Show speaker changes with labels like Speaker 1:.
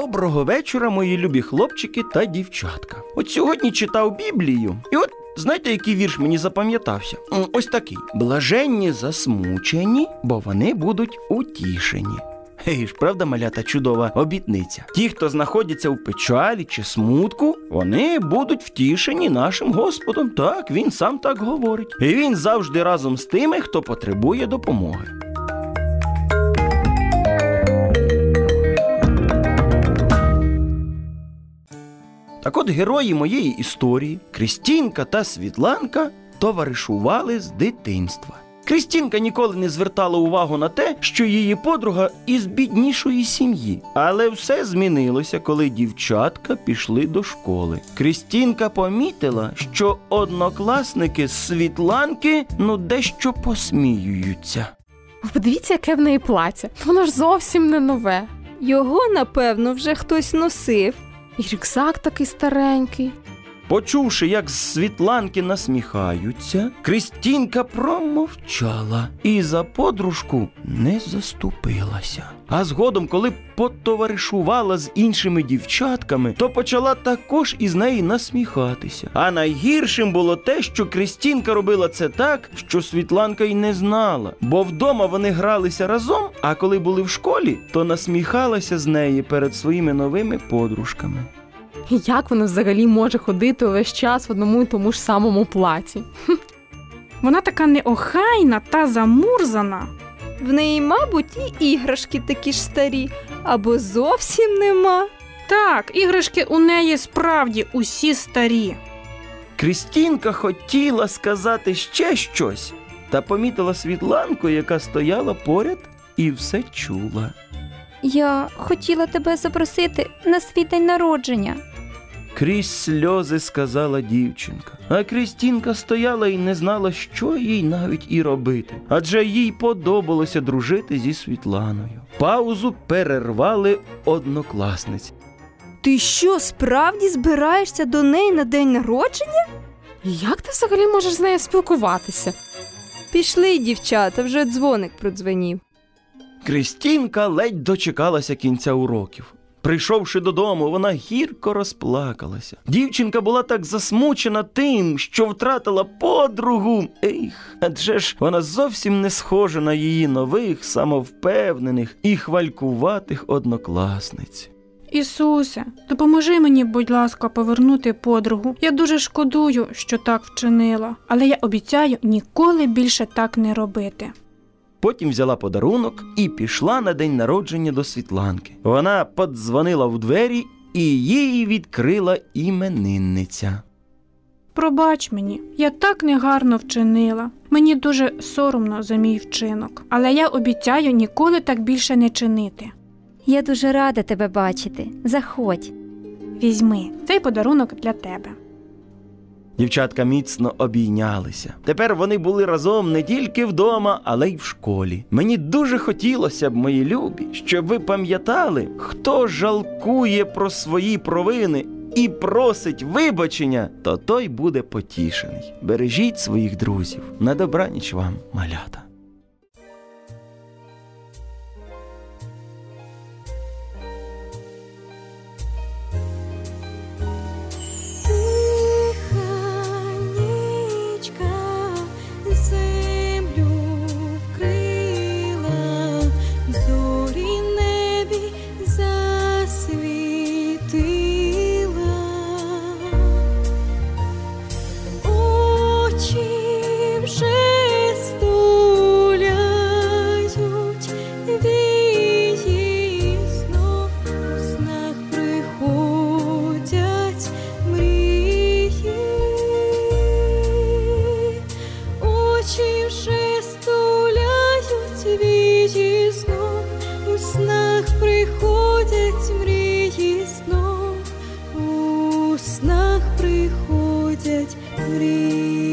Speaker 1: Доброго вечора, мої любі хлопчики та дівчатка. От сьогодні читав Біблію, і от знаєте, який вірш мені запам'ятався? Ось такий: блаженні засмучені, бо вони будуть утішені. Гей ж, правда, малята чудова обітниця. Ті, хто знаходяться у печалі чи смутку, вони будуть втішені нашим Господом. Так, він сам так говорить. І він завжди разом з тими, хто потребує допомоги. Так от герої моєї історії, Крістінка та Світланка, товаришували з дитинства. Крістінка ніколи не звертала увагу на те, що її подруга із біднішої сім'ї. Але все змінилося, коли дівчатка пішли до школи. Крістінка помітила, що однокласники з Світланки ну дещо посміюються.
Speaker 2: Подивіться, яке в неї плаття. Воно ж зовсім не нове.
Speaker 3: Його, напевно, вже хтось носив.
Speaker 2: І рюкзак такий старенький.
Speaker 1: Почувши, як з Світланки насміхаються, Крістінка промовчала і за подружку не заступилася. А згодом, коли потоваришувала з іншими дівчатками, то почала також із неї насміхатися. А найгіршим було те, що Крістінка робила це так, що Світланка й не знала. Бо вдома вони гралися разом, а коли були в школі, то насміхалася з неї перед своїми новими подружками.
Speaker 2: І Як вона взагалі може ходити увесь час в одному і тому ж самому платі?
Speaker 4: Вона така неохайна та замурзана.
Speaker 3: В неї, мабуть, і іграшки такі ж старі, або зовсім нема.
Speaker 4: Так, іграшки у неї справді усі старі.
Speaker 1: Крістінка хотіла сказати ще щось, та помітила Світланку, яка стояла поряд і все чула.
Speaker 5: Я хотіла тебе запросити на свій день народження.
Speaker 1: Крізь сльози сказала дівчинка. А Крістінка стояла і не знала, що їй навіть і робити, адже їй подобалося дружити зі Світланою. Паузу перервали однокласниці.
Speaker 3: Ти що, справді збираєшся до неї на день народження?
Speaker 2: Як ти взагалі можеш з нею спілкуватися?
Speaker 3: Пішли, дівчата, вже дзвоник продзвенів.
Speaker 1: Крістінка ледь дочекалася кінця уроків. Прийшовши додому, вона гірко розплакалася. Дівчинка була так засмучена тим, що втратила подругу. Ех, адже ж вона зовсім не схожа на її нових, самовпевнених і хвалькуватих однокласниць.
Speaker 4: Ісусе, допоможи мені, будь ласка, повернути подругу. Я дуже шкодую, що так вчинила, але я обіцяю ніколи більше так не робити.
Speaker 1: Потім взяла подарунок і пішла на день народження до Світланки. Вона подзвонила в двері і їй відкрила іменинниця.
Speaker 4: Пробач мені, я так негарно вчинила. Мені дуже соромно за мій вчинок, але я обіцяю ніколи так більше не чинити.
Speaker 5: Я дуже рада тебе бачити. Заходь.
Speaker 4: Візьми цей подарунок для тебе.
Speaker 1: Дівчатка міцно обійнялися. Тепер вони були разом не тільки вдома, але й в школі. Мені дуже хотілося б, мої любі, щоб ви пам'ятали, хто жалкує про свої провини і просить вибачення, то той буде потішений. Бережіть своїх друзів. На добраніч вам, малята. снах приходять мрії.